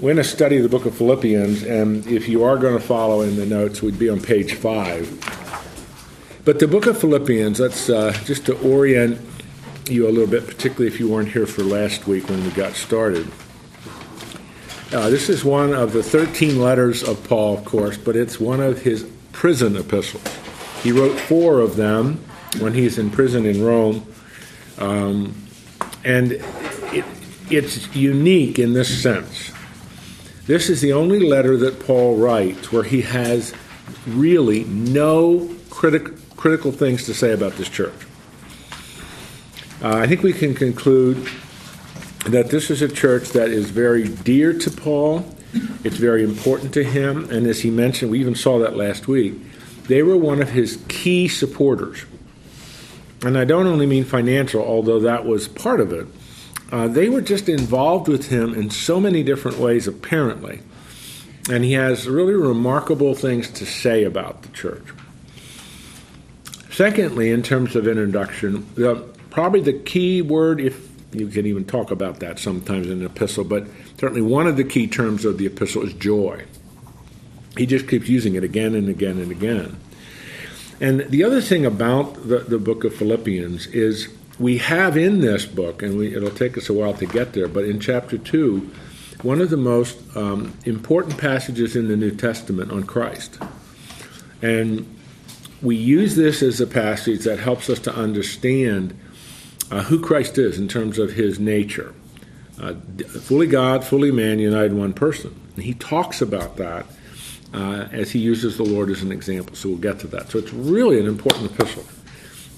we're going to study the book of Philippians, and if you are going to follow in the notes, we'd be on page five. But the book of Philippians, that's uh, just to orient you a little bit, particularly if you weren't here for last week when we got started. Uh, this is one of the 13 letters of Paul, of course, but it's one of his prison epistles. He wrote four of them when he's in prison in Rome. Um, and it, it's unique in this sense. This is the only letter that Paul writes where he has really no critic, critical things to say about this church. Uh, I think we can conclude that this is a church that is very dear to Paul. It's very important to him. And as he mentioned, we even saw that last week, they were one of his key supporters. And I don't only mean financial, although that was part of it. Uh, they were just involved with him in so many different ways, apparently. And he has really remarkable things to say about the church. Secondly, in terms of introduction, the probably the key word, if you can even talk about that sometimes in an epistle, but certainly one of the key terms of the epistle is joy. He just keeps using it again and again and again. And the other thing about the, the book of Philippians is we have in this book, and we, it'll take us a while to get there, but in chapter 2, one of the most um, important passages in the New Testament on Christ. And we use this as a passage that helps us to understand uh, who Christ is in terms of his nature. Uh, fully God, fully man, united one person. And he talks about that uh, as he uses the Lord as an example. So we'll get to that. So it's really an important epistle.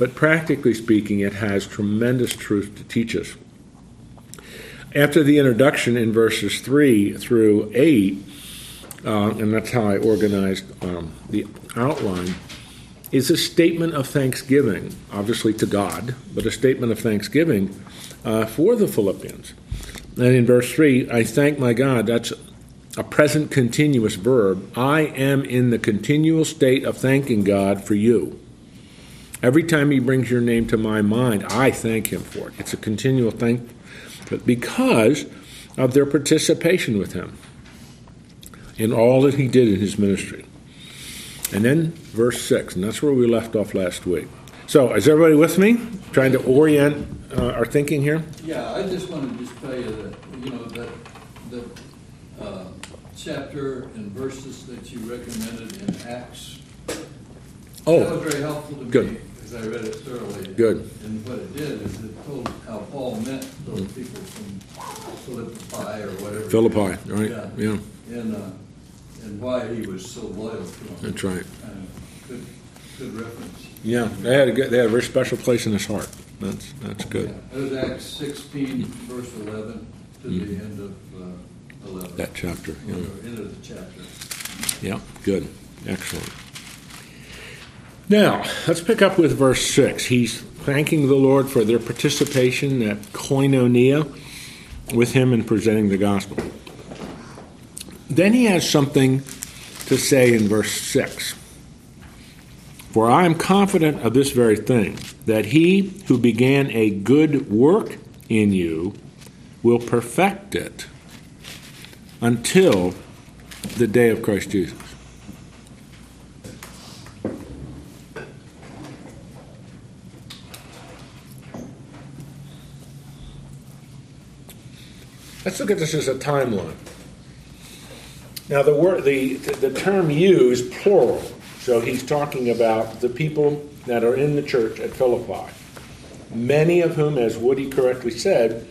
But practically speaking, it has tremendous truth to teach us. After the introduction in verses 3 through 8, uh, and that's how I organized um, the outline, is a statement of thanksgiving, obviously to God, but a statement of thanksgiving uh, for the Philippians. And in verse 3, I thank my God, that's a present continuous verb. I am in the continual state of thanking God for you. Every time he brings your name to my mind, I thank him for it. It's a continual thank because of their participation with him in all that he did in his ministry. And then verse 6, and that's where we left off last week. So, is everybody with me? Trying to orient uh, our thinking here? Yeah, I just want to just tell you that, you know, that the uh, chapter and verses that you recommended in Acts, oh, that was very helpful to good. me because I read it thoroughly. Good. And what it did is it told how Paul met those people from Philippi or whatever. Philippi, right? Yeah. Yeah, And, uh, and why he was so loyal to them. that's right. Good, good reference. Yeah, they had a good, they had a very special place in his heart. That's that's good. Yeah, It was Acts sixteen, verse eleven, to the Mm-hmm. end of uh, eleven. That chapter. Yeah, End of the chapter. yeah good, excellent. Now let's pick up with verse six. He's thanking the Lord for their participation at koinonia with him in presenting the gospel. Then he has something to say in verse 6. For I am confident of this very thing, that he who began a good work in you will perfect it until the day of Christ Jesus. Let's look at this as a timeline. Now, the word, the the term used plural, so he's talking about the people that are in the church at Philippi, many of whom, as Woody correctly said,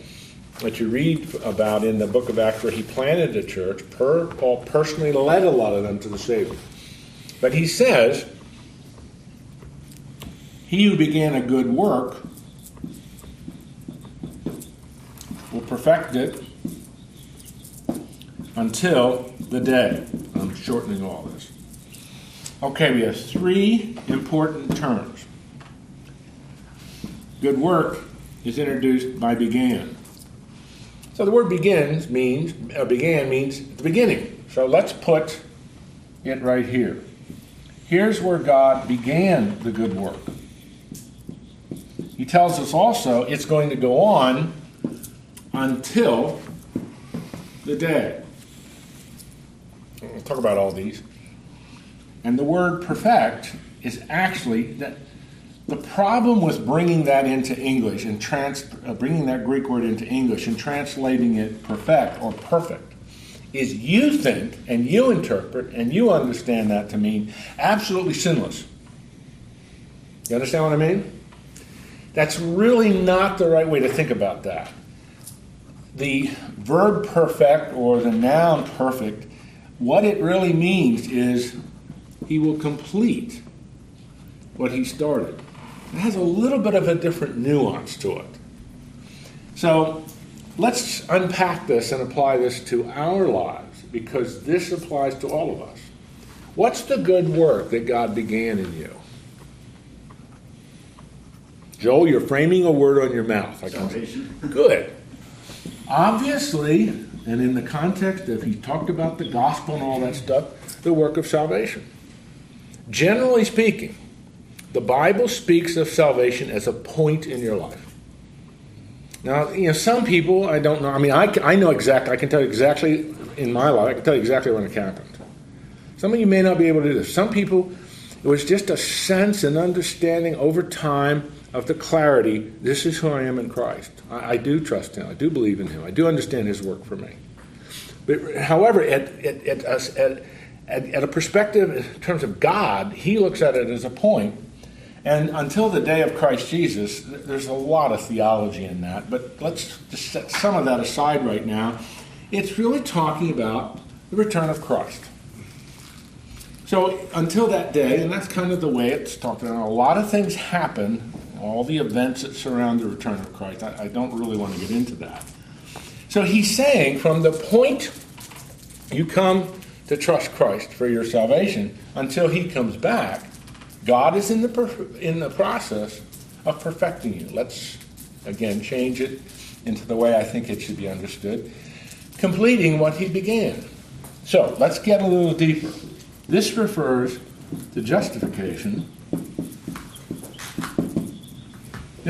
that you read about in the book of Acts, where he planted a church. Per, Paul personally led a lot of them to the Savior, but he says, "He who began a good work will perfect it." Until the day. I'm shortening all this. Okay, we have three important terms. Good work is introduced by began. So the word begins means uh, began means the beginning. So let's put it right here. Here's where God began the good work. He tells us also it's going to go on until the day. We'll talk about all these. And the word perfect is actually that the problem with bringing that into English and trans, uh, bringing that Greek word into English and translating it perfect or perfect is you think and you interpret and you understand that to mean absolutely sinless. You understand what I mean? That's really not the right way to think about that. The verb perfect or the noun perfect, what it really means is he will complete what he started. It has a little bit of a different nuance to it. So let's unpack this and apply this to our lives because this applies to all of us. What's the good work that God began in you? Joel, you're framing a word on your mouth. I Salvation. Good. Obviously, and in the context of he talked about the gospel and all that stuff, the work of salvation. Generally speaking, the Bible speaks of salvation as a point in your life. Now, you know, some people, I don't know, I mean, I, I know exactly, I can tell you exactly in my life, I can tell you exactly when it happened. Some of you may not be able to do this. Some people, it was just a sense and understanding over time of the clarity this is who I am in Christ. I, I do trust Him. I do believe in Him. I do understand His work for me. But, however, at, at, at, at, at a perspective in terms of God, He looks at it as a point. And until the day of Christ Jesus, there's a lot of theology in that. But let's just set some of that aside right now. It's really talking about the return of Christ. So until that day, and that's kind of the way it's talked about, a lot of things happen all the events that surround the return of Christ. I, I don't really want to get into that. So he's saying from the point you come to trust Christ for your salvation until he comes back, God is in the, in the process of perfecting you. Let's, again, change it into the way I think it should be understood. Completing what he began. So let's get a little deeper. This refers to justification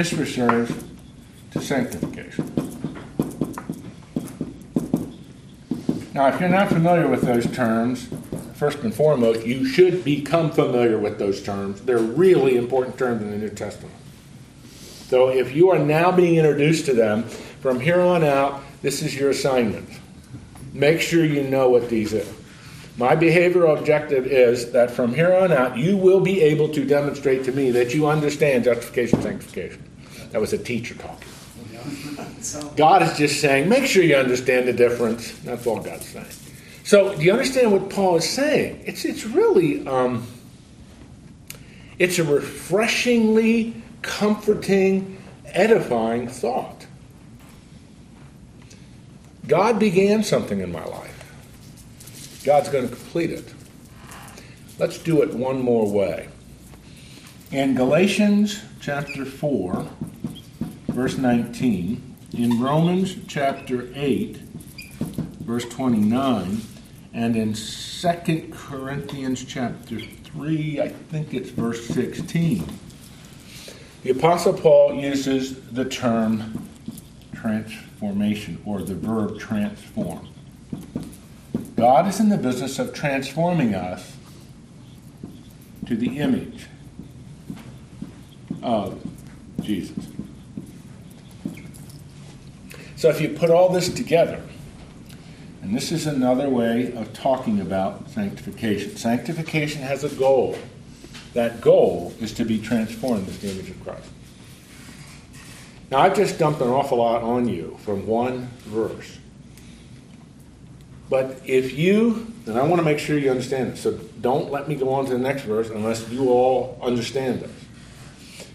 this refers to sanctification. Now, if you're not familiar with those terms, first and foremost, you should become familiar with those terms. They're really important terms in the New Testament. So if you are now being introduced to them, from here on out, this is your assignment. Make sure you know what these are. My behavioral objective is that from here on out, you will be able to demonstrate to me that you understand justification, sanctification. That was a teacher talking. God is just saying, make sure you understand the difference. That's all God's saying. So, do you understand what Paul is saying? It's it's really um, it's a refreshingly comforting, edifying thought. God began something in my life. God's going to complete it. Let's do it one more way. In Galatians chapter 4, verse 19, in Romans chapter 8, verse 29, and in 2 Corinthians chapter 3, I think it's verse 16, the Apostle Paul uses the term transformation or the verb transform. God is in the business of transforming us to the image of Jesus. So if you put all this together, and this is another way of talking about sanctification. Sanctification has a goal. That goal is to be transformed into the image of Christ. Now, I've just dumped an awful lot on you from one verse. But if you, and I want to make sure you understand this, so don't let me go on to the next verse unless you all understand this.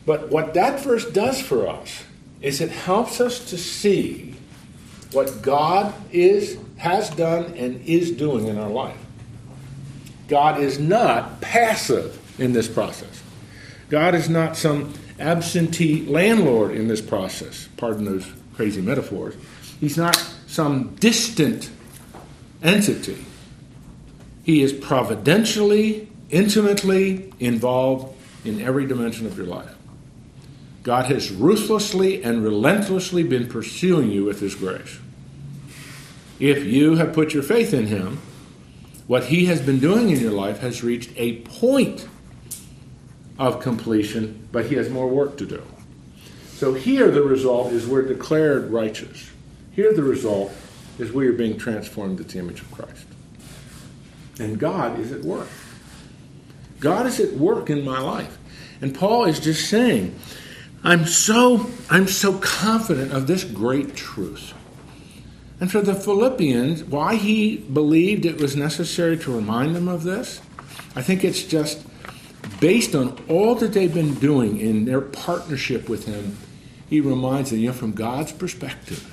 But what that verse does for us is it helps us to see what God is, has done, and is doing in our life. God is not passive in this process. God is not some absentee landlord in this process. Pardon those crazy metaphors. He's not some distant entity. He is providentially, intimately involved in every dimension of your life. God has ruthlessly and relentlessly been pursuing you with His grace. If you have put your faith in Him, What He has been doing in your life has reached a point of completion, but He has more work to do. So here the result is we're declared righteous. Here the result is we are being transformed into the image of Christ. And God is at work. God is at work in my life. And Paul is just saying, I'm so I'm so confident of this great truth. And for the Philippians, why he believed it was necessary to remind them of this, I think it's just based on all that they've been doing in their partnership with him. He reminds them, you know, from God's perspective,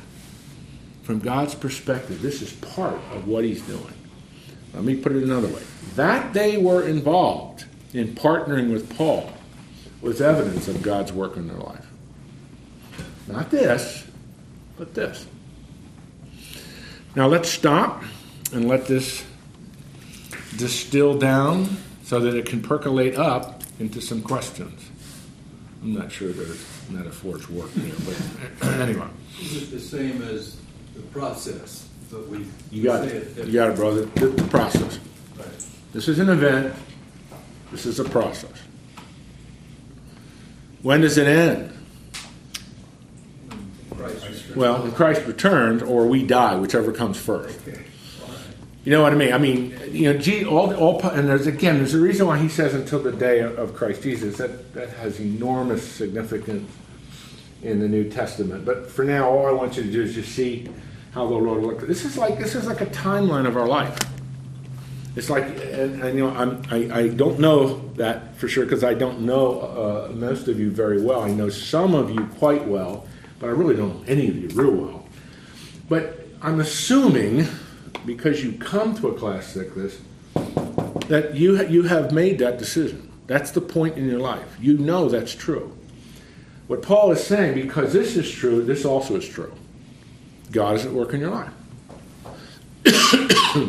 from God's perspective, this is part of what he's doing. Let me put it another way. That they were involved in partnering with Paul was evidence of God's work in their life. Not this, but this. Now let's stop and let this distill down so that it can percolate up into some questions. I'm not sure there's metaphors work here, but anyway. Is it the same as the process? But we you got it. You got it, brother. The, the process. Right. This is an event. This is a process. When does it end? Well, when Christ returns, or we die, whichever comes first. You know what I mean? I mean, you know, all, all, and there's again, there's a reason why he says until the day of Christ Jesus. That that has enormous significance in the New Testament. But for now, all I want you to do is just see how the Lord looked. This is like this is like a timeline of our life. It's like, and, and you know, I'm, I, I don't know that for sure because I don't know uh, most of you very well. I know some of you quite well, but I really don't know any of you real well. But I'm assuming, because you come to a class like this, that you, you have made that decision. That's the point in your life. You know that's true. What Paul is saying, because this is true, this also is true. God is at work in your life.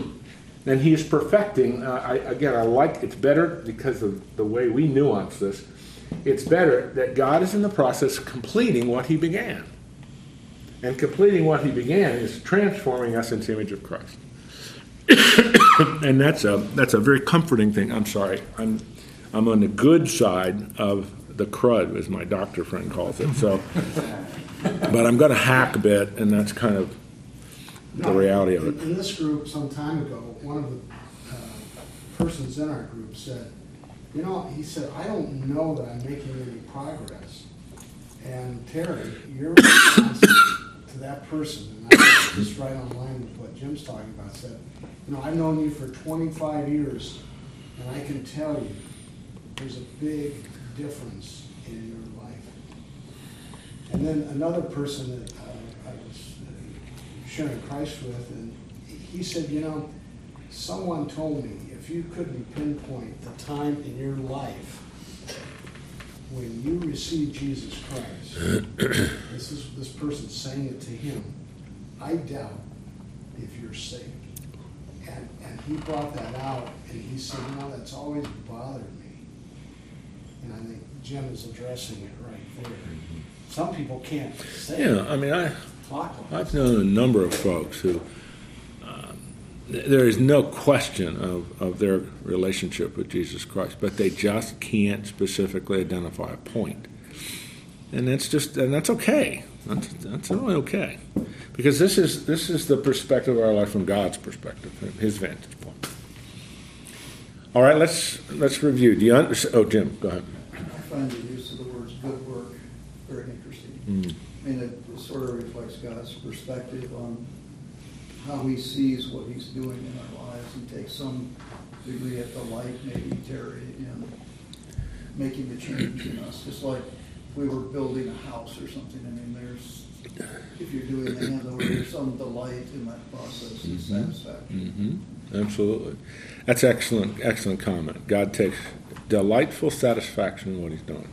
and He is perfecting. Uh, I, again, I like it's better because of the way we nuance this. It's better that God is in the process of completing what He began. And completing what He began is transforming us into the image of Christ. and that's a that's a very comforting thing. I'm sorry. I'm I'm on the good side of the crud, as my doctor friend calls it. So but I'm going to hack a bit, and that's kind of the no, reality of it. In, in, this group, some time ago, one of the uh, persons in our group said, "You know," he said, "I don't know that I'm making any progress." And Terry, your response to that person, and I just right on line with what Jim's talking about, said, "You know, I've known you for 25 years, and I can tell you, there's a big difference in your life. and then another person that uh, sharing Christ with, and he said, you know, someone told me if you couldn't pinpoint the time in your life when you received Jesus Christ, this is this person saying it to him, I doubt if you're saved. And, and he brought that out, and he said, you know, that's always bothered me. And I think Jim is addressing it right there mm-hmm. some people can't say. Yeah, I mean, I, I've known a number of folks who um, there is no question of, of their relationship with Jesus Christ, but they just can't specifically identify a point. And that's just and that's okay. That's, that's really okay, because this is this is the perspective of our life from God's perspective, His vantage point. All right, let's let's review. Do you understand? Oh, Jim, go ahead. I find the use of the words "good work" very interesting. Mm. I mean, it sort of reflects God's perspective on how He sees what He's doing in our lives. He takes some degree of delight, maybe Terry, in making the change in us. Just like if we were building a house or something. I mean, there's if you're doing the handover, there's some delight in that process and mm-hmm. satisfaction. Mm-hmm. Absolutely, that's excellent. Excellent comment. God takes delightful satisfaction in what He's doing.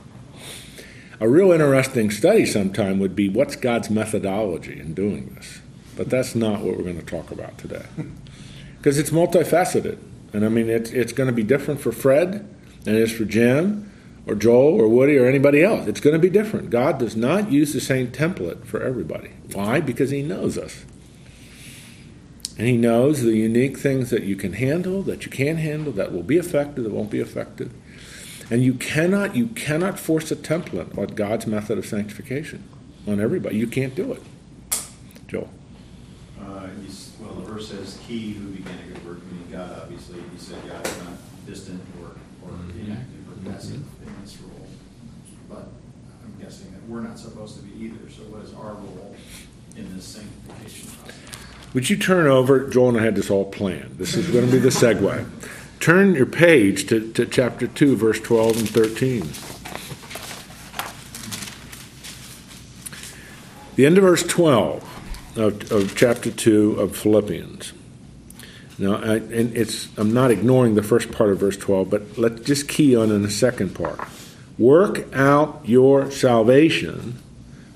A real interesting study sometime would be what's God's methodology in doing this. But that's not what we're going to talk about today. Because it's multifaceted. And I mean, it's, it's going to be different for Fred than it is for Jim or Joel or Woody or anybody else. It's going to be different. God does not use the same template for everybody. Why? Because He knows us. And He knows the unique things that you can handle, that you can't handle, that will be effective, that won't be effective. And you cannot, you cannot force a template on God's method of sanctification on everybody. You can't do it. Joel. Uh, well, the verse says, "He who began a good work," meaning God. Obviously, he said God is not distant or, or inactive or passive in this role. But I'm guessing that we're not supposed to be either. So, what is our role in this sanctification process? Would you turn over? Joel and I had this all planned. This is going to be the segue. Turn your page to, to chapter 2, verse 12 and 13. The end of verse 12 of, of chapter 2 of Philippians. Now, I, and it's, I'm not ignoring the first part of verse 12, but let's just key on in the second part. Work out your salvation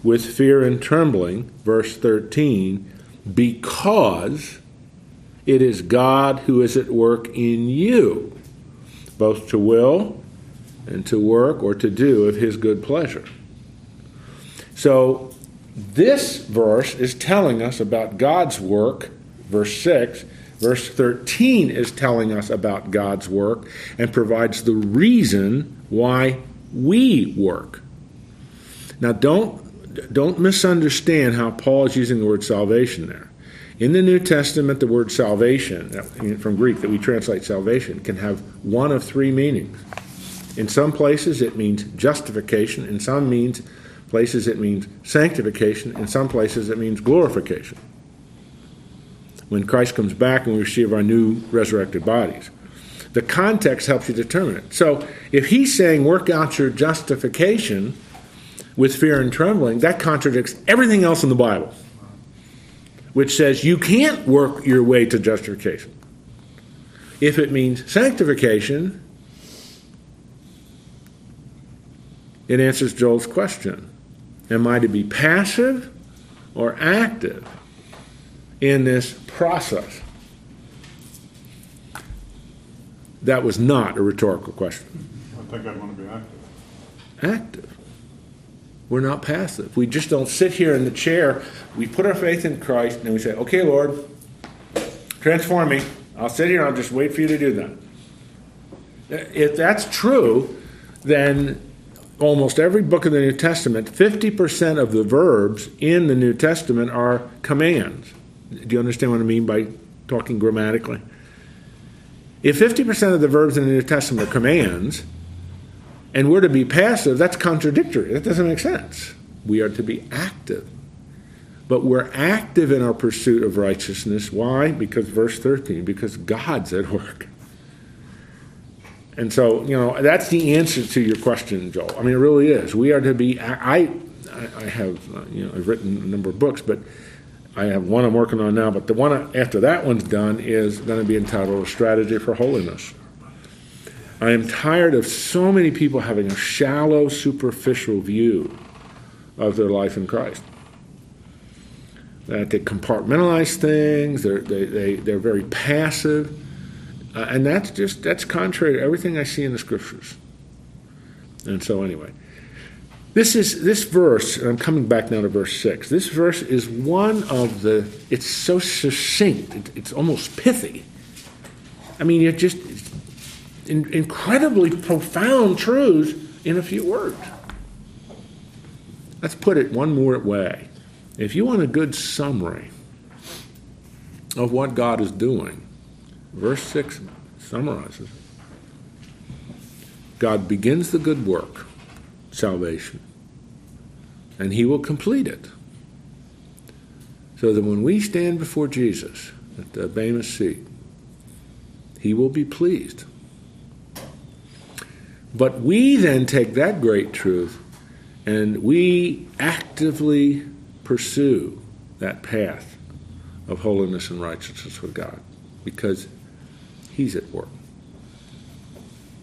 with fear and trembling, verse 13, because it is God who is at work in you, both to will and to work or to do of his good pleasure. So, this verse is telling us about God's work, verse 6. Verse 13 is telling us about God's work and provides the reason why we work. Now, don't, don't misunderstand how Paul is using the word salvation there. In the New Testament, the word salvation, from Greek that we translate salvation, can have one of three meanings. In some places, it means justification. In some means places, it means sanctification. In some places, it means glorification. When Christ comes back and we receive our new resurrected bodies, the context helps you determine it. So, if he's saying work out your justification with fear and trembling, that contradicts everything else in the Bible which says you can't work your way to justification. If it means sanctification, it answers Joel's question Am I to be passive or active in this process? That was not a rhetorical question. I think I'd want to be active. Active. We're not passive. We just don't sit here in the chair. We put our faith in Christ and we say, okay, Lord, transform me. I'll sit here and I'll just wait for you to do that. If that's true, then almost every book of the New Testament, 50% of the verbs in the New Testament are commands. Do you understand what I mean by talking grammatically? If 50% of the verbs in the New Testament are commands, and we're to be passive, that's contradictory. That doesn't make sense. We are to be active. But we're active in our pursuit of righteousness. Why? Because verse 13, because God's at work. And so, you know, that's the answer to your question, Joel. I mean, it really is. We are to be, I, I have, you know, I've written a number of books, but I have one I'm working on now, but the one after that one's done is going to be entitled A Strategy for Holiness. I am tired of so many people having a shallow, superficial view of their life in Christ. That they compartmentalize things, they're, they, they, they're very passive. Uh, and that's just, that's contrary to everything I see in the scriptures. And so, anyway, this is this verse, and I'm coming back now to verse 6. This verse is one of the, it's so succinct, it, it's almost pithy. I mean, it just, in, incredibly profound truths in a few words. Let's put it one more way. If you want a good summary of what God is doing, verse 6 summarizes God begins the good work, salvation, and He will complete it. So that when we stand before Jesus at the Bema seat, He will be pleased but we then take that great truth and we actively pursue that path of holiness and righteousness with God because He's at work.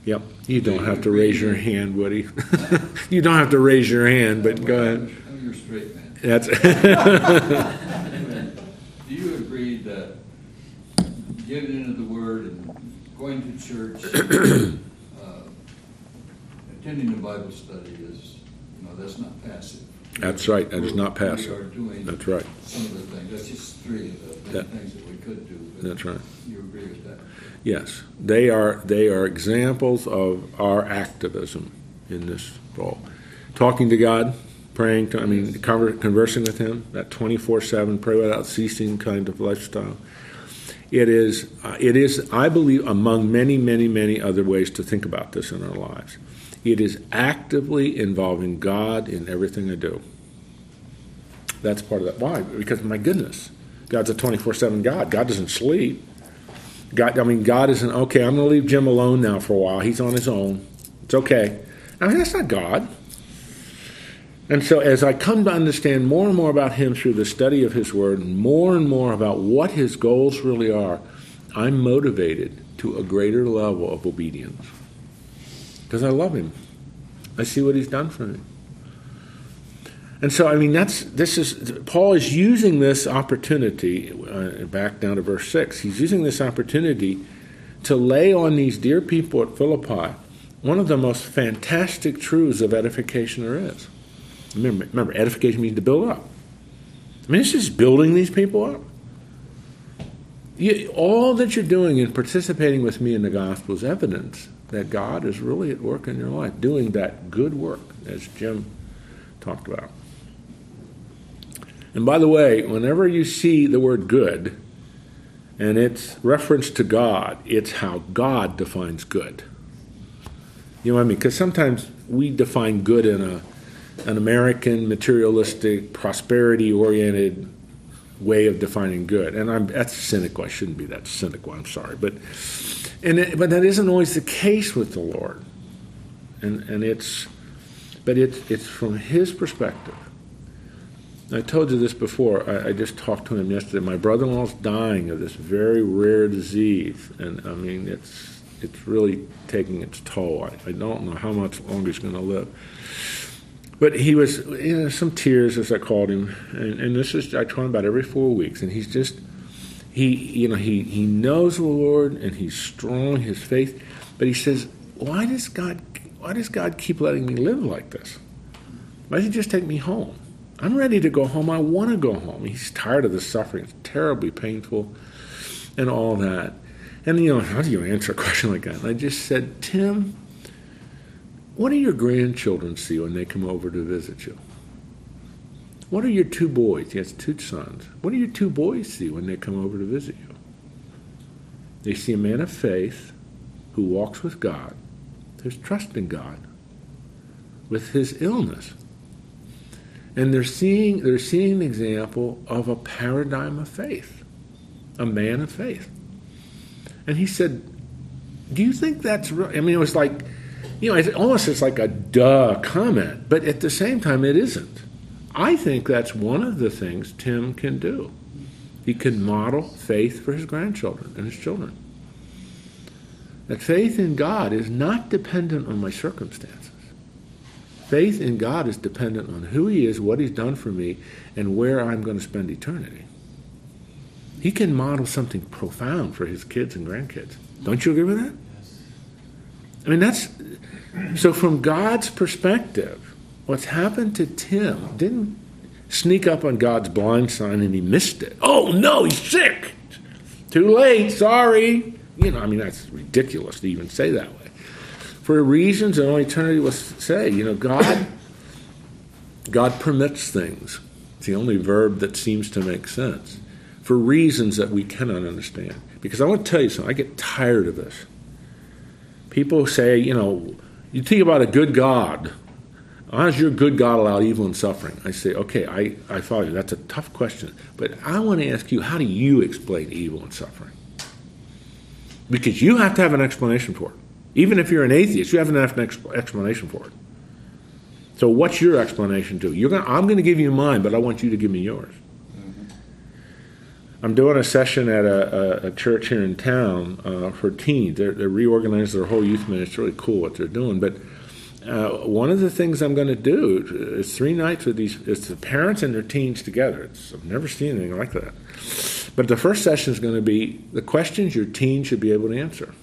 Yep. You don't have to raise your hand, Woody. you don't have to raise your hand, but go ahead. Oh, I'm your straight man. That's Do you agree that getting into the Word and going to church attending a Bible study is, you know, that's not passive. That's right. That is not passive. We are doing That's right. some of the things, that's just three of the That- things that we could do. That's right. You agree with that? Yes, they are. They are examples of our activism in this role. Talking to God, praying to. I mean, conver- conversing with Him. That twenty four seven, pray without ceasing kind of lifestyle. It is. Uh, it is. I believe among many, many, many other ways to think about this in our lives. It is actively involving God in everything I do. That's part of that. Why? Because my goodness, God's a twenty four seven God. God doesn't sleep. God, I mean, God isn't okay. I'm going to leave Jim alone now for a while. He's on his own. It's okay. I mean, that's not God. And so, as I come to understand more and more about Him through the study of His Word, more and more about what His goals really are, I'm motivated to a greater level of obedience because I love Him. I see what He's done for me. And so, I mean, that's this is Paul is using this opportunity. Uh, back down to verse six, he's using this opportunity to lay on these dear people at Philippi one of the most fantastic truths of edification there is. Remember, remember, edification means to build up. I mean, it's just building these people up. You, all that you're doing in participating with me in the gospel is evidence that God is really at work in your life, doing that good work, as Jim talked about. And by the way, whenever you see the word good and it's reference to God, it's how God defines good. You know what I mean? Because sometimes we define good in a an American materialistic, prosperity oriented way of defining good. And I'm that's cynical. I shouldn't be that cynical. I'm sorry, but and it, but that isn't always the case with the Lord. And and it's but it's it's from His perspective. I told you this before. I, I just talked to him yesterday. My brother-in-law's dying of this very rare disease, and I mean it's it's really taking its toll. I, I don't know how much longer he's going to live. But he was, you know, some tears as I called him, and, and this is I talk to him about every four weeks, and he's just he, you know, he he knows the Lord and he's strong, his faith, but he says, why does God why does God keep letting me live like this? Why doesn't he just take me home? I'm ready to go home. I want to go home. He's tired of the suffering. It's terribly painful and all that. And, you know, how do you answer a question like that? And I just said, Tim, what do your grandchildren see when they come over to visit you? What are your two boys? He has two sons. What do your two boys see when they come over to visit you? They see a man of faith who walks with God, who's trusting God with his illness and they're seeing they're seeing an example of a paradigm of faith, a man of faith. And he said, "Do you think that's real?" I mean, it was like, you know, it's almost it's like a duh comment, but at the same time, it isn't. I think that's one of the things Tim can do. He can model faith for his grandchildren and his children. That faith in God is not dependent on my circumstances. Faith in God is dependent on who He is, what He's done for me, and where I'm going to spend eternity. He can model something profound for his kids and grandkids. Don't you agree with that? I mean, that's so from God's perspective, what's happened to Tim didn't sneak up on God's blind sign and he missed it. Oh no, he's sick. Too late, sorry. You know, I mean, that's ridiculous to even say that way for reasons that only eternity will say. You know, God, God permits things. It's the only verb that seems to make sense for reasons that we cannot understand. Because I want to tell you something. I get tired of this. People say, you know, you think about a good God. How does your good God allow evil and suffering? I say, okay, I, I follow you. That's a tough question. But I want to ask you, how do you explain evil and suffering? Because you have to have an explanation for it. Even if you're an atheist, you have to have an explanation for it. So, what's your explanation to? You're gonna, I'm going to give you mine, but I want you to give me yours. I'm doing a session at a, a, a church here in town uh, for teens. They're, they're reorganizing their whole youth ministry. It's really cool what they're doing. But uh, one of the things I'm going to do is three nights with these. It's the parents and their teens together. It's, I've never seen anything like that. But the first session is going to be the questions your teen should be able to answer.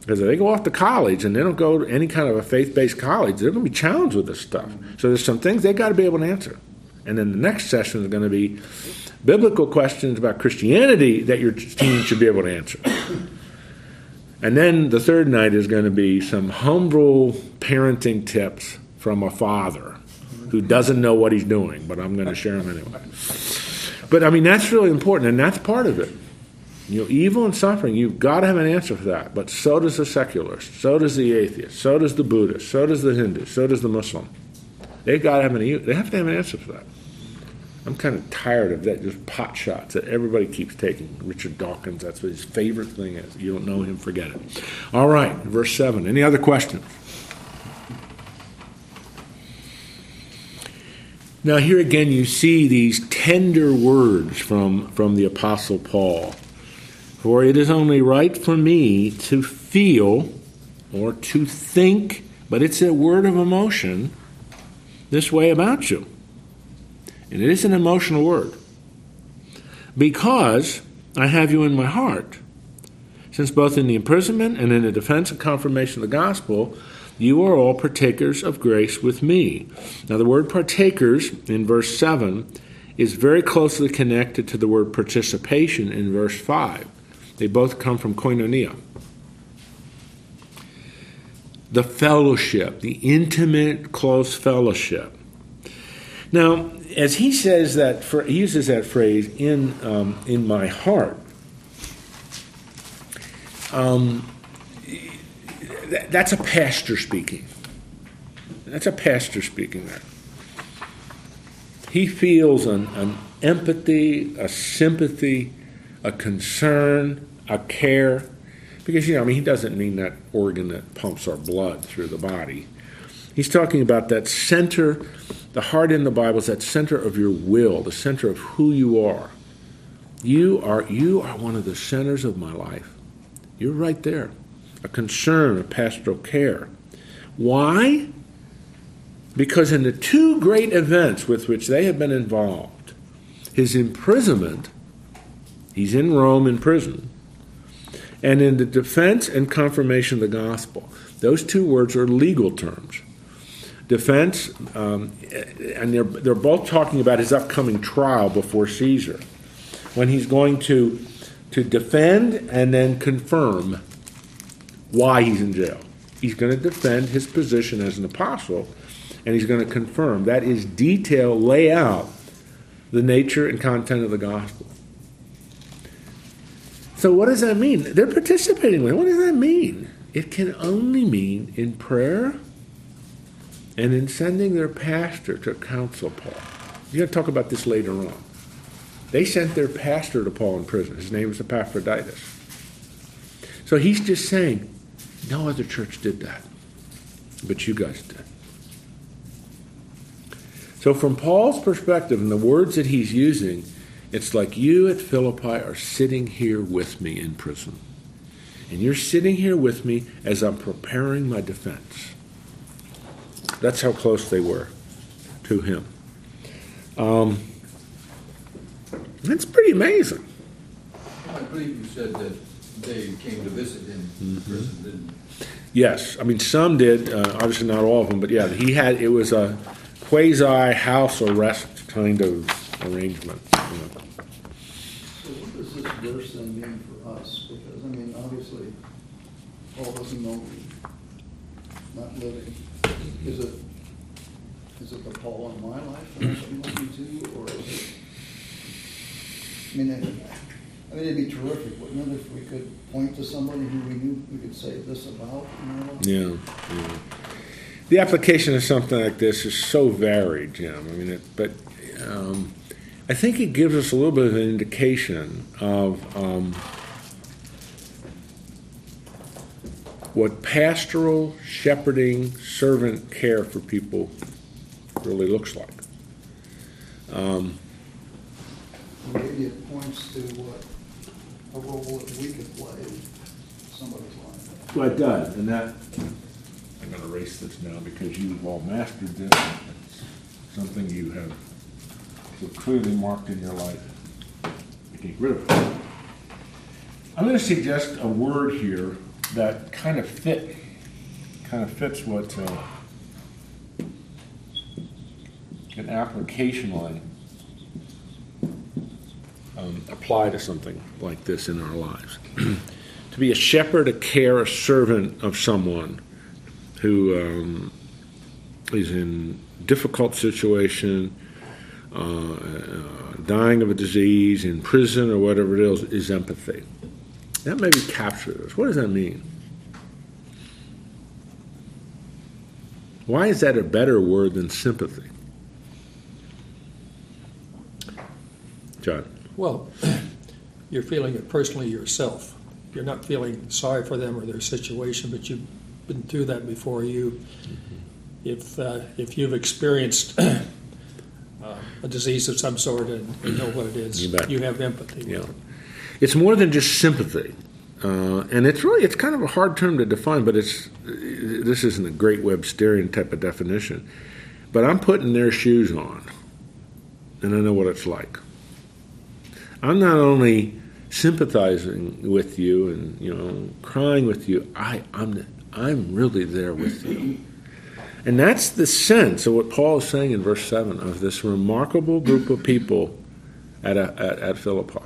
Because if they go off to college and they don't go to any kind of a faith based college, they're going to be challenged with this stuff. So there's some things they got to be able to answer. And then the next session is going to be biblical questions about Christianity that your team should be able to answer. And then the third night is going to be some humble parenting tips from a father who doesn't know what he's doing, but I'm going to share them anyway. But I mean, that's really important, and that's part of it. You know, evil and suffering, you've got to have an answer for that. But so does the secularist, so does the atheist, so does the Buddhist, so does the Hindu, so does the Muslim. They've got to have an they have to have an answer for that. I'm kind of tired of that just pot shots that everybody keeps taking. Richard Dawkins, that's what his favorite thing is. You don't know him, forget it. All right, verse 7. Any other questions? Now, here again, you see these tender words from, from the Apostle Paul. For it is only right for me to feel or to think, but it's a word of emotion, this way about you. And it is an emotional word. Because I have you in my heart. Since both in the imprisonment and in the defense and confirmation of the gospel, you are all partakers of grace with me. Now, the word partakers in verse 7 is very closely connected to the word participation in verse 5. They both come from koinonia. The fellowship, the intimate, close fellowship. Now, as he says that, he uses that phrase in um, in my heart. Um, that's a pastor speaking. That's a pastor speaking there. He feels an, an empathy, a sympathy, a concern, a care. Because, you know, I mean, he doesn't mean that organ that pumps our blood through the body. He's talking about that center, the heart in the Bible is that center of your will, the center of who you are. You are you are one of the centers of my life. You're right there a concern, a pastoral care. Why? Because in the two great events with which they have been involved, his imprisonment, he's in Rome in prison, and in the defense and confirmation of the gospel, those two words are legal terms. Defense, um, and they're, they're both talking about his upcoming trial before Caesar, when he's going to, to defend and then confirm why he's in jail. He's going to defend his position as an apostle, and he's going to confirm that is detail, lay out the nature and content of the gospel. So, what does that mean? They're participating with. What does that mean? It can only mean in prayer and in sending their pastor to counsel Paul. You're going to talk about this later on. They sent their pastor to Paul in prison. His name is Epaphroditus. So he's just saying, no other church did that, but you guys did. So, from Paul's perspective and the words that he's using, it's like you at Philippi are sitting here with me in prison. And you're sitting here with me as I'm preparing my defense. That's how close they were to him. Um, that's pretty amazing. I believe you said that they came to visit him in prison, didn't? Yes, I mean some did. Uh, obviously, not all of them, but yeah, he had. It was a quasi house arrest kind of arrangement. So what does this verse then mean for us? Because, I mean, obviously, Paul doesn't know me, not living. Is it, is it the Paul in my life that I'm looking to, or is it? I mean, it- I mean, it'd be terrific, wouldn't it, if we could point to somebody who we knew we could say this about? Yeah, yeah. The application of something like this is so varied, Jim. I mean, it, but um, I think it gives us a little bit of an indication of um, what pastoral, shepherding, servant care for people really looks like. Um, Maybe it points to what, a role that we could play in somebody's life. Well, it does, and that, I'm gonna erase this now because you've all mastered this. It's Something you have so clearly marked in your life. Get rid of it. I'm gonna suggest a word here that kind of fit, kind of fits what uh, an applicationally um, apply to something like this in our lives. to be a shepherd, a care, a servant of someone who um, is in difficult situation, uh, uh, dying of a disease, in prison, or whatever it is, is empathy. That maybe captures us. What does that mean? Why is that a better word than sympathy? John. Well, you're feeling it personally yourself. You're not feeling sorry for them or their situation, but you've been through that before. You, if uh, if you've experienced uh, a disease of some sort and you know what it is, You bet. you have empathy. Yeah. It's more than just sympathy. Uh, and it's really it's kind of a hard term to define, but it's this isn't a great Websterian type of definition. But I'm putting their shoes on, and I know what it's like. I'm not only sympathizing with you and you know crying with you. I I'm I'm really there with you. And that's the sense of what Paul is saying in verse 7 of this remarkable group of people at, a, at, at Philippi.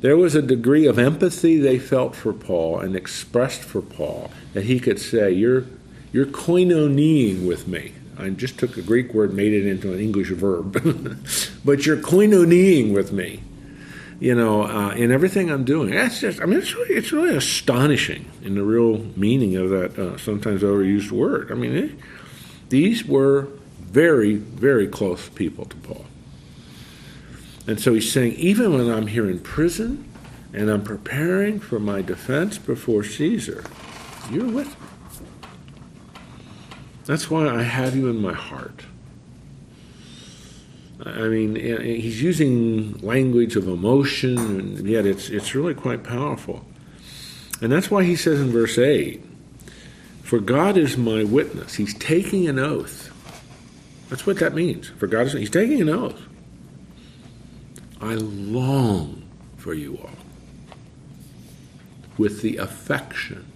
There was a degree of empathy they felt for Paul and expressed for Paul that he could say, You're, you're koinoniing with me. I just took a Greek word, made it into an English verb. but you're koinoniing with me, you know, uh, in everything I'm doing. That's just, I mean, it's really, it's really astonishing in the real meaning of that uh, sometimes overused word. I mean, it, these were very, very close people to Paul. And so he's saying, even when I'm here in prison and I'm preparing for my defense before Caesar, you're with me. That's why I have you in my heart. I mean, he's using language of emotion, and yet it's, it's really quite powerful. And that's why he says in verse 8, For God is my witness. He's taking an oath. That's what that means. For God is, he's taking an oath. I long for you all with the affection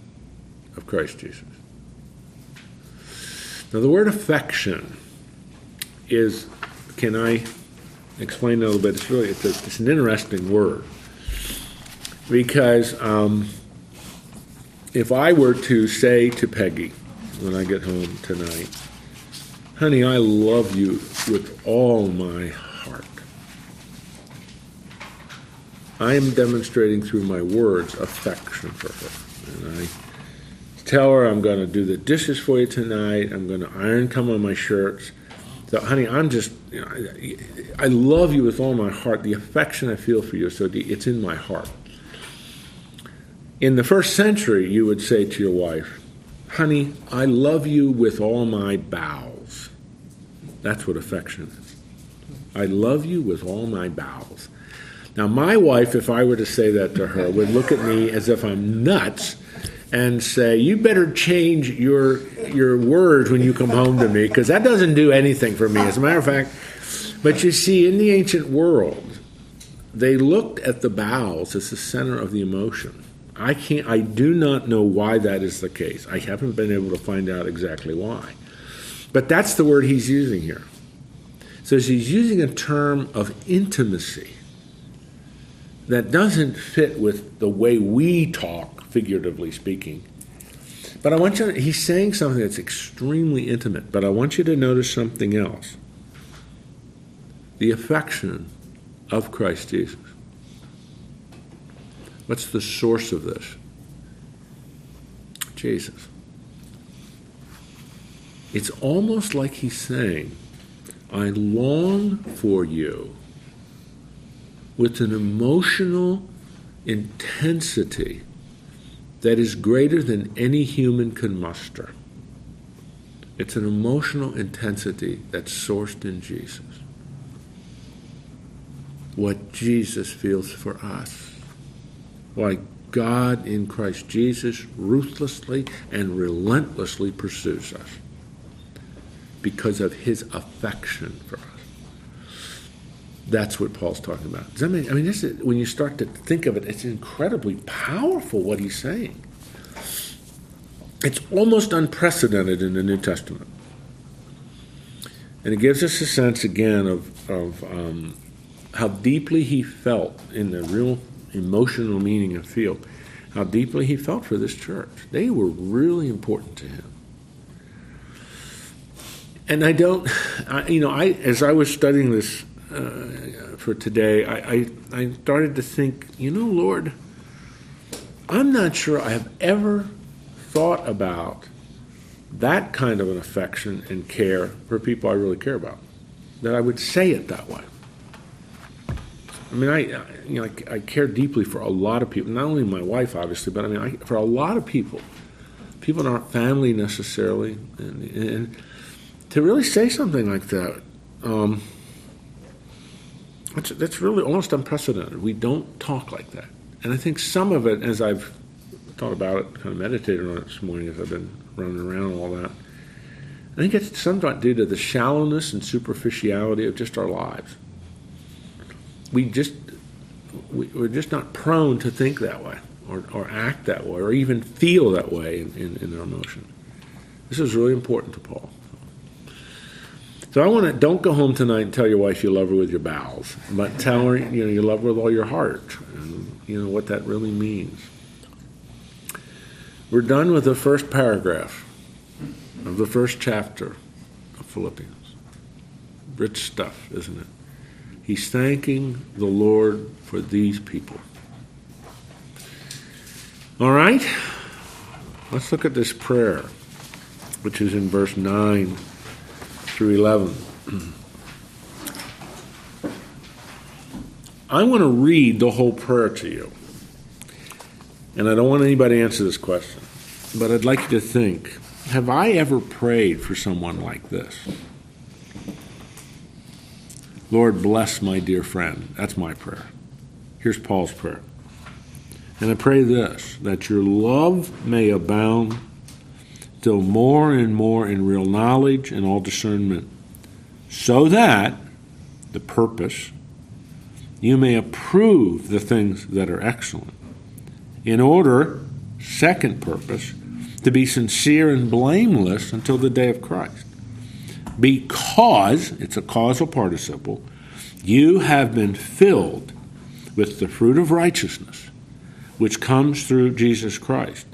of Christ Jesus. Now, the word affection is, can I explain a little bit? It's really, it's, a, it's an interesting word because um, if I were to say to Peggy when I get home tonight, honey, I love you with all my heart. I am demonstrating through my words affection for her. And I tell her I'm going to do the dishes for you tonight. I'm going to iron some of my shirts. So, honey, I'm just, you know, I, love you with all my heart. The affection I feel for you, so it's in my heart. In the first century, you would say to your wife, honey, I love you with all my bowels. That's what affection is. I love you with all my bowels. Now, my wife, if I were to say that to her, would look at me as if I'm nuts and say, "You better change your your words when you come home to me, because that doesn't do anything for me." As a matter of fact, but you see, in the ancient world, they looked at the bowels as the center of the emotion. I can't. I do not know why that is the case. I haven't been able to find out exactly why. But that's the word he's using here. So he's using a term of intimacy that doesn't fit with the way we talk, figuratively speaking. But I want you to, he's saying something that's extremely intimate, but I want you to notice something else. The affection of Christ Jesus. What's the source of this? Jesus. It's almost like he's saying, I long for you with an emotional intensity that is greater than any human can muster. It's an emotional intensity that's sourced in Jesus. What Jesus feels for us. Why God in Christ Jesus ruthlessly and relentlessly pursues us because of his affection for us. That's what Paul's talking about. Does that mean, I mean, this is, when you start to think of it, it's incredibly powerful what he's saying. It's almost unprecedented in the New Testament. And it gives us a sense again of, of um, how deeply he felt in the real emotional meaning of feel, how deeply he felt for this church. They were really important to him. And I don't, I, you know, I as I was studying this uh, for today, I, I, I started to think, you know, Lord, I'm not sure I have ever thought about that kind of an affection and care for people I really care about. That I would say it that way. I mean, I, you know, I, I, care deeply for a lot of people. Not only my wife, obviously, but I mean, I, for a lot of people, people that aren't family necessarily, and, and to really say something like that, um, that's, that's really almost unprecedented. We don't talk like that, and I think some of it, as I've thought about it, kind of meditated on it this morning as I've been running around and all that. I think it's somewhat due to the shallowness and superficiality of just our lives. We just we, are just not prone to think that way, or, or act that way, or even feel that way in, in, in our emotion. This is really important to Paul. So I want to don't go home tonight and tell your wife you love her with your bowels, but tell her you know you love her with all your heart, and you know what that really means. We're done with the first paragraph of the first chapter of Philippians. Rich stuff, isn't it? He's thanking the Lord for these people. All right? Let's look at this prayer, which is in verse 9 through 11. I want to read the whole prayer to you. And I don't want anybody to answer this question, but I'd like you to think have I ever prayed for someone like this? Lord, bless my dear friend. That's my prayer. Here's Paul's prayer. And I pray this that your love may abound still more and more in real knowledge and all discernment, so that the purpose you may approve the things that are excellent in order, second purpose, to be sincere and blameless until the day of Christ. Because, it's a causal participle, you have been filled with the fruit of righteousness, which comes through Jesus Christ,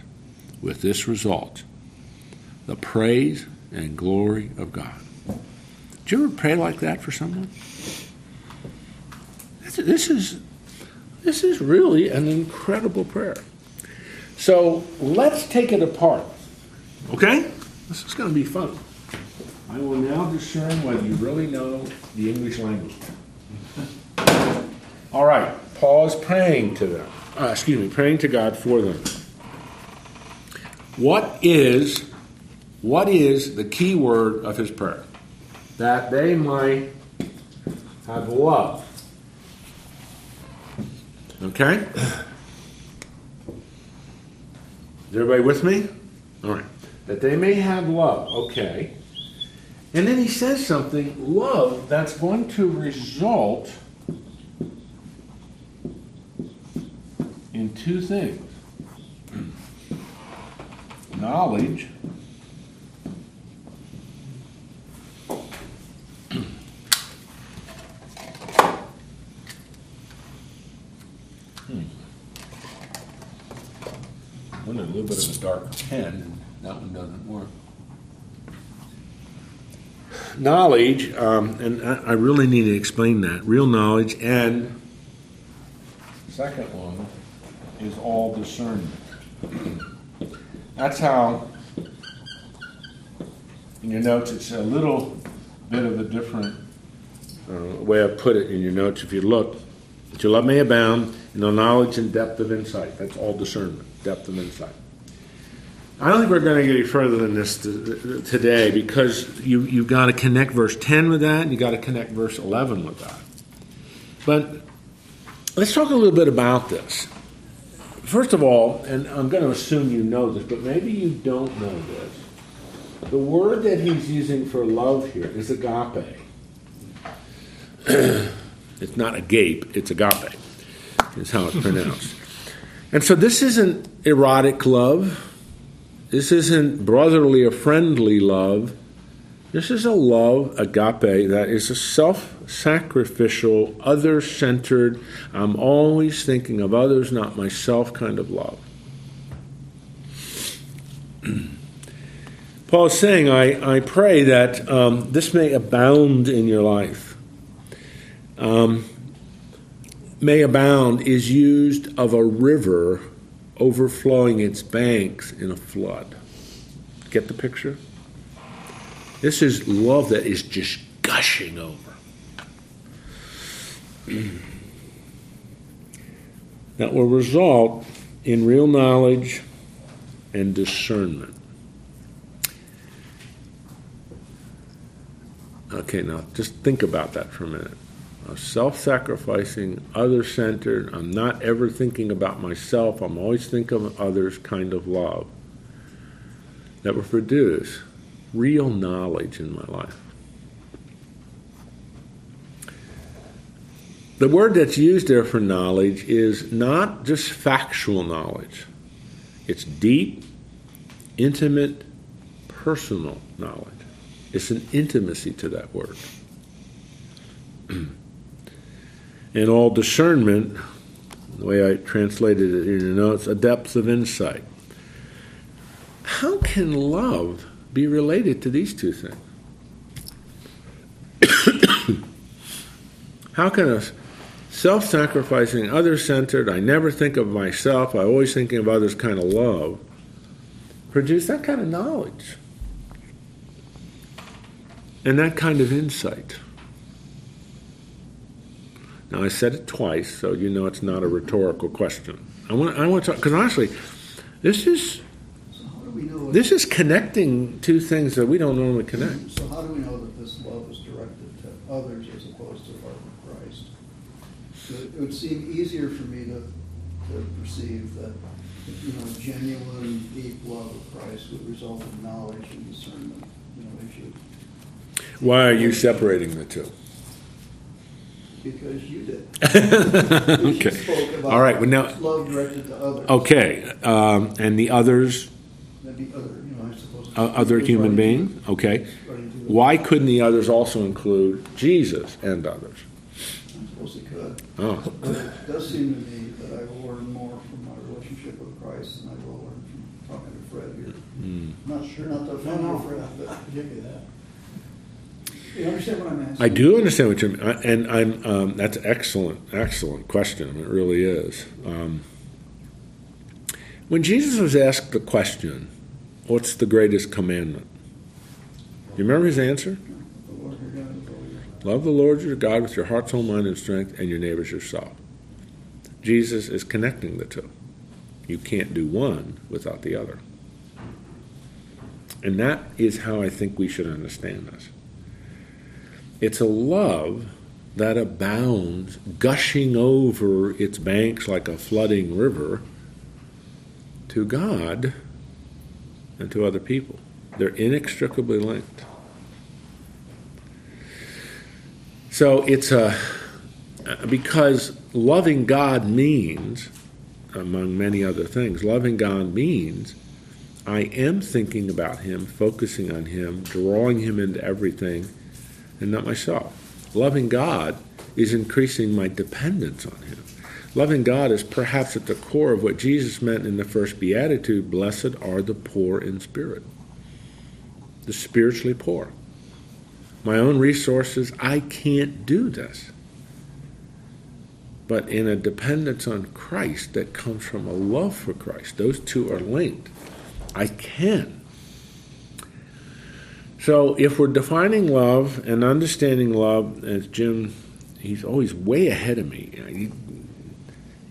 with this result the praise and glory of God. Do you ever pray like that for someone? This is this is really an incredible prayer. So let's take it apart. Okay? This is going to be fun. I will now discern whether you really know the English language. All right. Paul is praying to them. Uh, excuse me, praying to God for them. What is what is the key word of his prayer? That they might have love. Okay? Is everybody with me? All right. That they may have love. Okay. And then he says something love that's going to result in two things knowledge wanted a little bit of a dark pen, and that one doesn't work. Knowledge, um, and I, I really need to explain that. Real knowledge, and second one is all discernment. That's how, in your notes, it's a little bit of a different uh, way I put it in your notes. If you look, that your love may abound in the knowledge and depth of insight. That's all discernment depth of insight. I don't think we're going to get any further than this today because you, you've got to connect verse 10 with that and you've got to connect verse 11 with that. But let's talk a little bit about this. First of all, and I'm going to assume you know this, but maybe you don't know this. The word that he's using for love here is agape. It's not agape, it's agape, is how it's pronounced. And so this isn't erotic love. This isn't brotherly or friendly love. This is a love, agape, that is a self sacrificial, other centered, I'm always thinking of others, not myself kind of love. Paul is saying, I, I pray that um, this may abound in your life. Um, may abound is used of a river overflowing its banks in a flood. Get the picture? This is love that is just gushing over. that will result in real knowledge and discernment. Okay, now just think about that for a minute. Uh, A self sacrificing, other centered, I'm not ever thinking about myself, I'm always thinking of others kind of love that will produce real knowledge in my life. The word that's used there for knowledge is not just factual knowledge, it's deep, intimate, personal knowledge. It's an intimacy to that word. and all discernment, the way I translated it in your notes, a depth of insight. How can love be related to these two things? How can a self sacrificing, other centered, I never think of myself, I always thinking of others kind of love, produce that kind of knowledge and that kind of insight? Now, I said it twice, so you know it's not a rhetorical question. I want, I want to, because honestly, this is So how do we know? this is connecting two things that we don't normally connect. So how do we know that this love is directed to others as opposed to love of Christ? So It would seem easier for me to, to perceive that, you know, genuine, deep love of Christ would result in knowledge and discernment, you know, if you, Why are you separating the two? Because you did. Because you Okay. spoke about All right, well, now- Love directed to others. Okay, um, and the others, That'd be other, you know, I suppose. uh, other human beings. Okay, why couldn't the others also include Jesus and others? I suppose it could. Oh, But it does seem to me that I will learn more from my relationship with Christ than I will learn from talking to Fred here. Hmm. Not sure, not to offend you, Fred, but give you that. Understand what I'm asking? I do understand what you're, and I'm. Um, that's excellent, excellent question. It really is. Um, when Jesus was asked the question, "What's the greatest commandment?" Do you remember his answer? Love the Lord your God with your heart, soul, mind, and strength, and your neighbors yourself. Jesus is connecting the two. You can't do one without the other. And that is how I think we should understand this. It's a love that abounds, gushing over its banks like a flooding river to God and to other people. They're inextricably linked. So it's a because loving God means, among many other things, loving God means I am thinking about Him, focusing on Him, drawing Him into everything, and not myself. Loving God is increasing my dependence on Him. Loving God is perhaps at the core of what Jesus meant in the first beatitude blessed are the poor in spirit, the spiritually poor my own resources, I can't do this. But in a dependence on Christ that comes from a love for Christ, those two are linked. I can. So if we're defining love and understanding love, as Jim, he's always way ahead of me. He,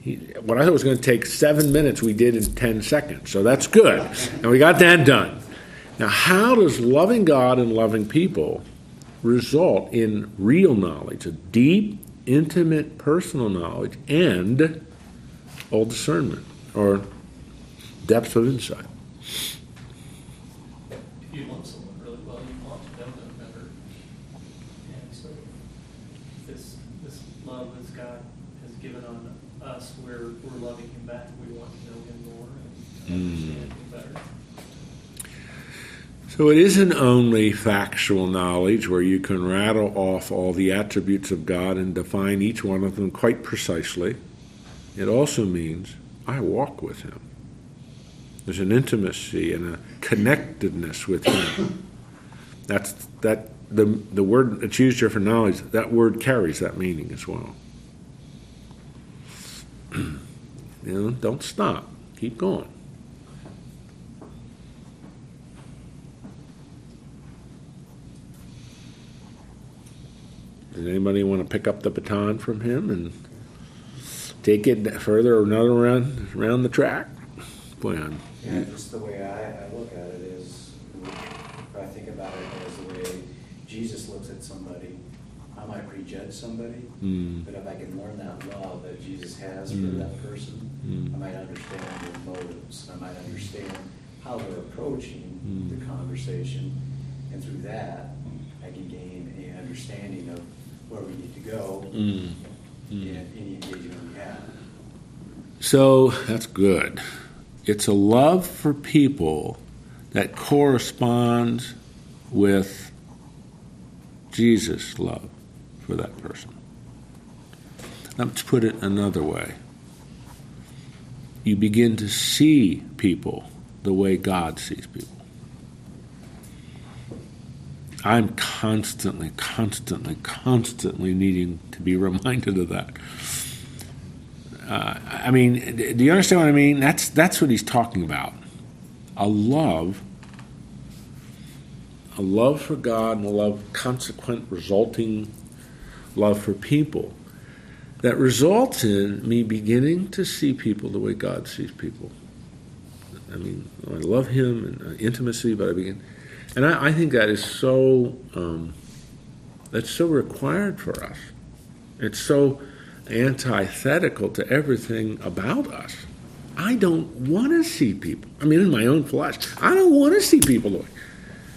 he, what I thought was going to take seven minutes, we did in 10 seconds. So that's good. And we got that done. Now, how does loving God and loving people result in real knowledge, a deep, intimate, personal knowledge, and all discernment or depth of insight. if you love someone really well, you want to know them better. And so this, this love So it isn't only factual knowledge where you can rattle off all the attributes of God and define each one of them quite precisely. It also means I walk with Him. There's an intimacy and a connectedness with Him. That's that the the word that's used here for knowledge. That word carries that meaning as well. you know, don't stop. Keep going. Does anybody want to pick up the baton from him and take it further or another around around the track? Boy, I'm, Yeah, just the way I, I look at it is, I think about it as the way Jesus looks at somebody, I might prejudge somebody, Mm. but if I can learn that love that Jesus has Mm. for that person, Mm. I might understand their motives, I might understand how they're approaching Mm. the conversation, and through that, I can gain a understanding of where we need to go Mm. in any engagement we have. So that's good. It's a love for people that corresponds with Jesus' love for that person. Let's put it another way. You begin to see people the way God sees people. I'm constantly, constantly, constantly needing to be reminded of that. Uh, I mean, do you understand what I mean? That's that's what he's talking about. A love, a love for God, and a love consequent, resulting love for people that results in me beginning to see people the way God sees people. I mean, I love Him and uh, intimacy, but I begin, and I, I think that is so um, that's so required for us. It's so antithetical to everything about us. I don't want to see people. I mean, in my own flesh, I don't want to see people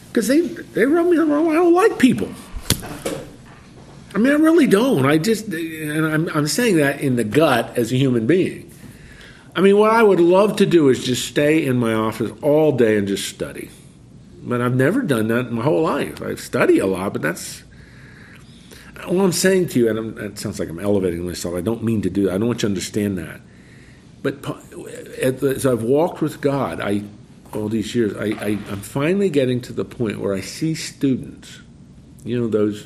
because they they rub me the wrong way. I don't like people. I mean, I really don't. I just, and I'm, I'm saying that in the gut as a human being. I mean, what I would love to do is just stay in my office all day and just study. But I've never done that in my whole life. I study a lot, but that's all I'm saying to you, and I'm, it sounds like I'm elevating myself. I don't mean to do that. I don't want you to understand that. But as I've walked with God, I all these years, I, I, I'm finally getting to the point where I see students, you know, those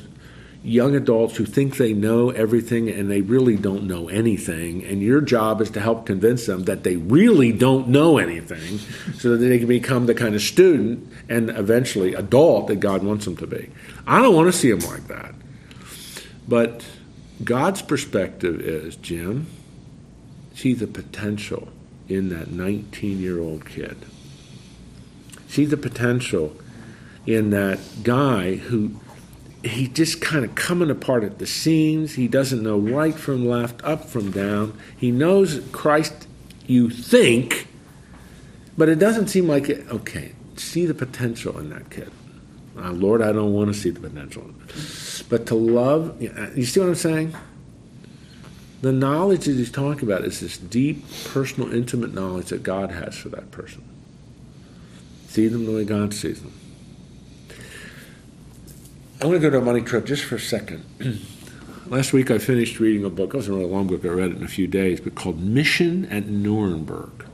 young adults who think they know everything and they really don't know anything. And your job is to help convince them that they really don't know anything so that they can become the kind of student and eventually adult that God wants them to be. I don't want to see them like that. But God's perspective is, Jim, see the potential in that 19 year old kid. See the potential in that guy who he just kind of coming apart at the seams. He doesn't know right from left, up from down. He knows Christ, you think, but it doesn't seem like it. Okay, see the potential in that kid. Uh, Lord, I don't want to see the potential. But to love, you see what I'm saying? The knowledge that he's talking about is this deep, personal, intimate knowledge that God has for that person. See them the way God sees them. I want to go to a money trip just for a second. Last week I finished reading a book. It wasn't a really long book. I read it in a few days, but called Mission at Nuremberg.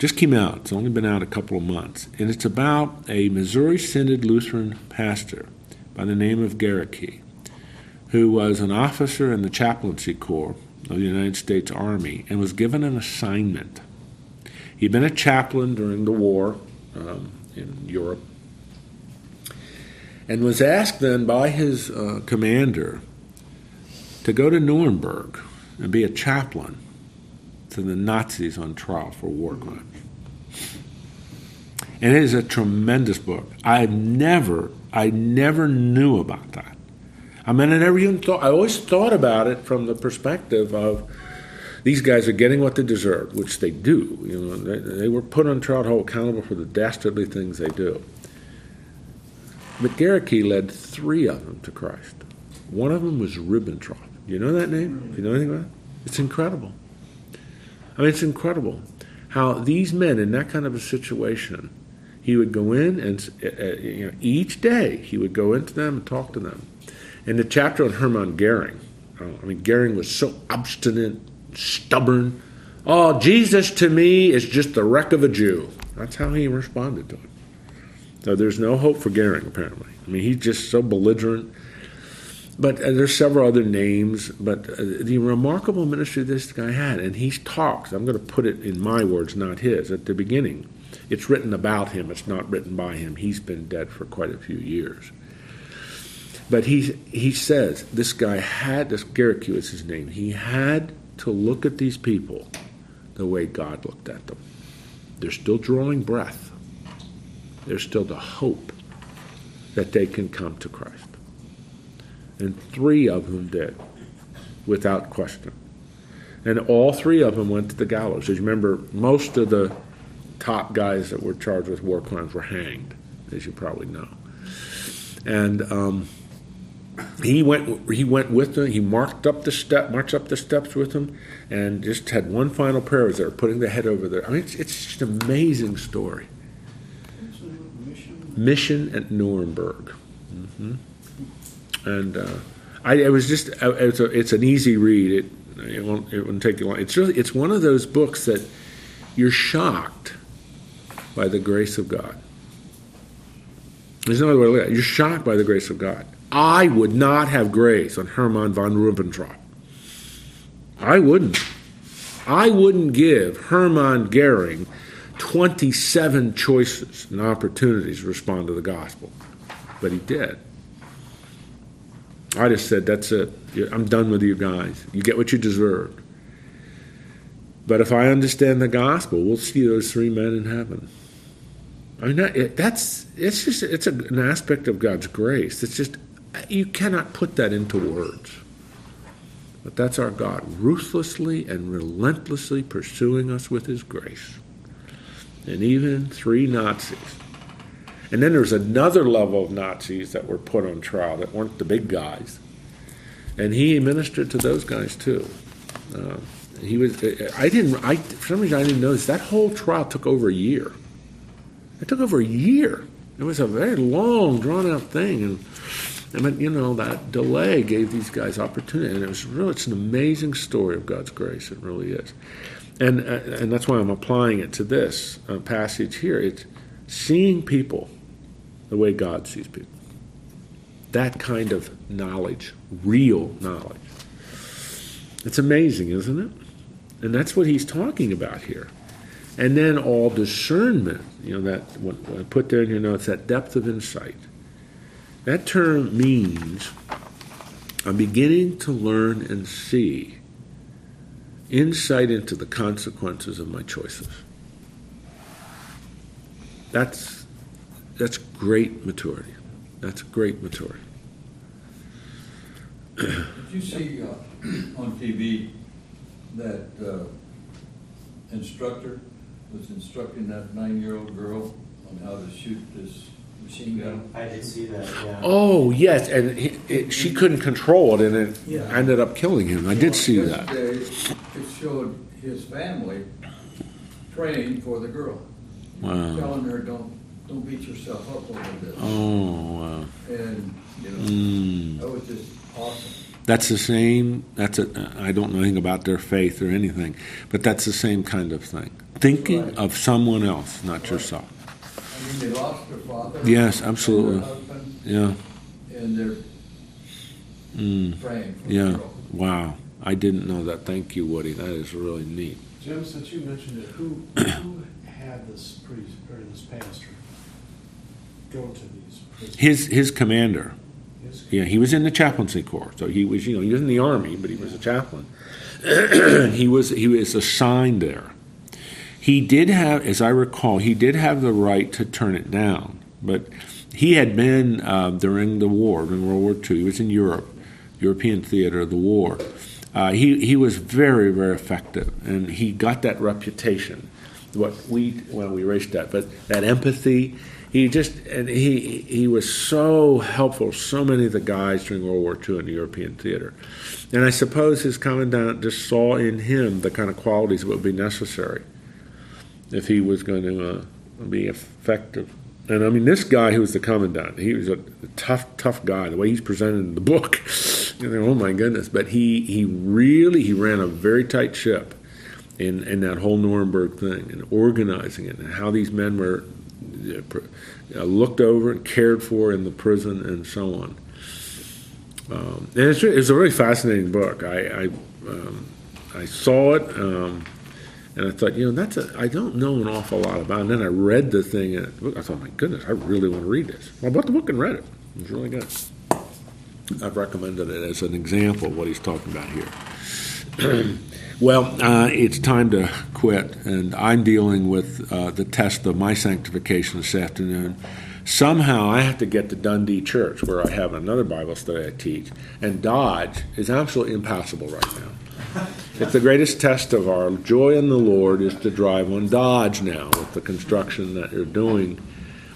Just came out. It's only been out a couple of months, and it's about a Missouri Synod Lutheran pastor by the name of Gerecke, who was an officer in the chaplaincy corps of the United States Army and was given an assignment. He'd been a chaplain during the war um, in Europe and was asked then by his uh, commander to go to Nuremberg and be a chaplain to the Nazis on trial for war crimes. And it is a tremendous book. I never, I never knew about that. I mean, I never even thought. I always thought about it from the perspective of these guys are getting what they deserve, which they do. You know, they, they were put on trial, held accountable for the dastardly things they do. But Gerecke led three of them to Christ. One of them was Ribbentrop. Do you know that name? Do you know anything about it? It's incredible. I mean, it's incredible how these men in that kind of a situation he would go in and uh, uh, you know, each day he would go into them and talk to them. In the chapter on Hermann Goering, uh, I mean, Goering was so obstinate, stubborn. Oh, Jesus to me is just the wreck of a Jew. That's how he responded to it. So there's no hope for Goering, apparently. I mean, he's just so belligerent. But uh, there's several other names. But uh, the remarkable ministry this guy had, and he talks. I'm going to put it in my words, not his. At the beginning, it's written about him. It's not written by him. He's been dead for quite a few years. But he he says this guy had this Garrick is his name. He had to look at these people the way God looked at them. They're still drawing breath. There's still the hope that they can come to Christ. And three of them did, without question. And all three of them went to the gallows. As you remember, most of the top guys that were charged with war crimes were hanged, as you probably know. And um, he went he went with them. He marked up the step, marched up the steps with them, and just had one final prayer as they were putting the head over there. I mean, it's, it's just an amazing story. Mission at Nuremberg, mm-hmm. and uh, I it was just uh, it's, a, it's an easy read. It it won't it won't take you long. It's really it's one of those books that you're shocked by the grace of God. There's no other way to look at it. You're shocked by the grace of God. I would not have grace on Hermann von Ribbentrop. I wouldn't. I wouldn't give Hermann Goering 27 choices and opportunities to respond to the gospel. But he did. I just said, that's it. I'm done with you guys. You get what you deserve. But if I understand the gospel, we'll see those three men in heaven. I mean, that, that's it's just it's a, an aspect of God's grace. It's just you cannot put that into words. But that's our God, ruthlessly and relentlessly pursuing us with His grace. And even three Nazis. And then there's another level of Nazis that were put on trial that weren't the big guys. And he ministered to those guys too. Uh, he was. I didn't. I for some reason I didn't notice that whole trial took over a year. It took over a year. It was a very long, drawn out thing, and I mean, you know, that delay gave these guys opportunity, and it was really it's an amazing story of God's grace. It really is, and uh, and that's why I'm applying it to this uh, passage here. It's seeing people the way God sees people. That kind of knowledge, real knowledge. It's amazing, isn't it? And that's what he's talking about here. And then all discernment, you know, that what, what I put there in your notes, that depth of insight that term means I'm beginning to learn and see insight into the consequences of my choices. That's that's great maturity. That's great maturity. Did you see uh, on TV that uh, instructor was instructing that nine-year-old girl on how to shoot this machine gun? I did see that, yeah. Oh yes, and he, it, she couldn't control it, and it Yeah. ended up killing him. I did see that. Yesterday, it showed his family praying for the girl. Wow. Telling her, don't, don't beat yourself up over this. Oh wow. And, you know, Mm. that was just awesome. That's the same. That's a. I don't know anything about their faith or anything, but that's the same kind of thing. Thinking Right. of someone else, not yourself. Mean, they lost their father. Yes, absolutely. husband, Yeah. And they're Mm. praying for the Yeah. girl. Wow. I didn't know that. Thank you, Woody. That is really neat. Jim, since you mentioned it, who, who had this priest, or this pastor go to these prisons? His his commander. His- Yeah, he was in the chaplaincy corps, so he was you know he was in the army, but he was a chaplain. he was he was assigned there. He did have, as I recall, he did have the right to turn it down, but he had been uh, during the war, during World War II. He was in Europe, European theater of the war. Uh, he he was very very effective, and he got that reputation. What we well we erased that, but that empathy. He just and he he was so helpful. So many of the guys during World War II in the European theater, and I suppose his commandant just saw in him the kind of qualities that would be necessary if he was going to uh, be effective. And I mean, this guy who was the commandant, he was a tough, tough guy. The way he's presented in the book, you know, oh my goodness! But he he really he ran a very tight ship in in that whole Nuremberg thing and organizing it and how these men were uh, looked over and cared for in the prison and so on. Um, and it's, it's a really fascinating book. I I, um, I saw it. Um, and I thought, you know, that's a, I don't know an awful lot about. it. And then I read the thing, and I thought, my goodness, I really want to read this. Well, I bought the book and read it. It was really good. I've recommended it as an example of what he's talking about here. well, uh, it's time to quit, and I'm dealing with uh, the test of my sanctification this afternoon. Somehow I have to get to Dundee Church, where I have another Bible study I teach, and Dodge is absolutely impossible right now. If the greatest test of our joy in the Lord is to drive on Dodge now with the construction that you're doing,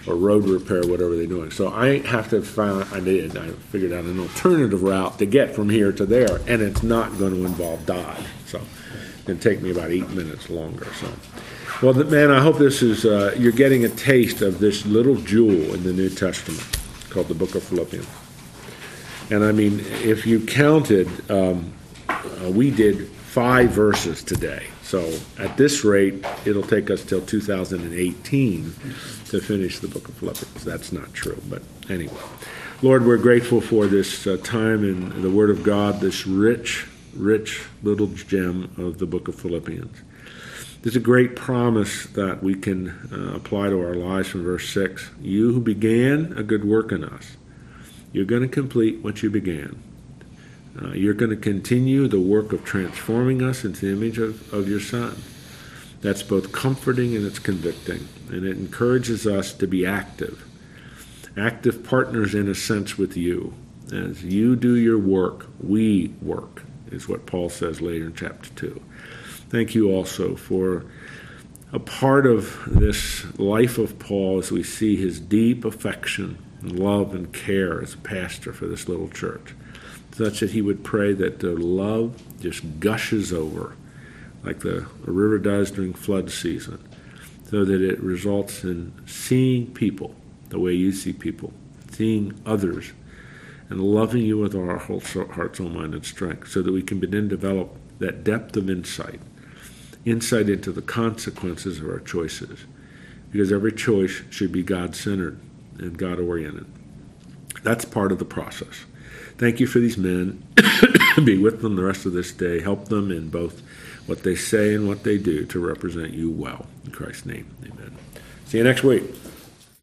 or road repair, whatever they're doing. So I have to find, I did, I figured out an alternative route to get from here to there, and it's not going to involve Dodge. So to take me about eight minutes longer. So, well, man, I hope this is, uh, you're getting a taste of this little jewel in the New Testament called the Book of Philippians. And I mean, if you counted, um, uh, we did five verses today. So at this rate, it'll take us till 2018 to finish the book of Philippians. That's not true, but anyway. Lord, we're grateful for this uh, time in the Word of God, this rich, rich little gem of the book of Philippians. There's a great promise that we can uh, apply to our lives from verse 6. You who began a good work in us, you're going to complete what you began. Uh, you're going to continue the work of transforming us into the image of, of your Son. That's both comforting and it's convicting, and it encourages us to be active. Active partners, in a sense, with you. As you do your work, we work, is what Paul says later in chapter 2. Thank you also for a part of this life of Paul as we see his deep affection and love and care as a pastor for this little church such that he would pray that the love just gushes over like the river does during flood season, so that it results in seeing people the way you see people, seeing others, and loving you with all our whole heart, soul, mind, and strength, so that we can to develop that depth of insight, insight into the consequences of our choices, because every choice should be God centered and God oriented. That's part of the process. Thank you for these men. Be with them the rest of this day. Help them in both what they say and what they do to represent you well. In Christ's name, amen. See you next week.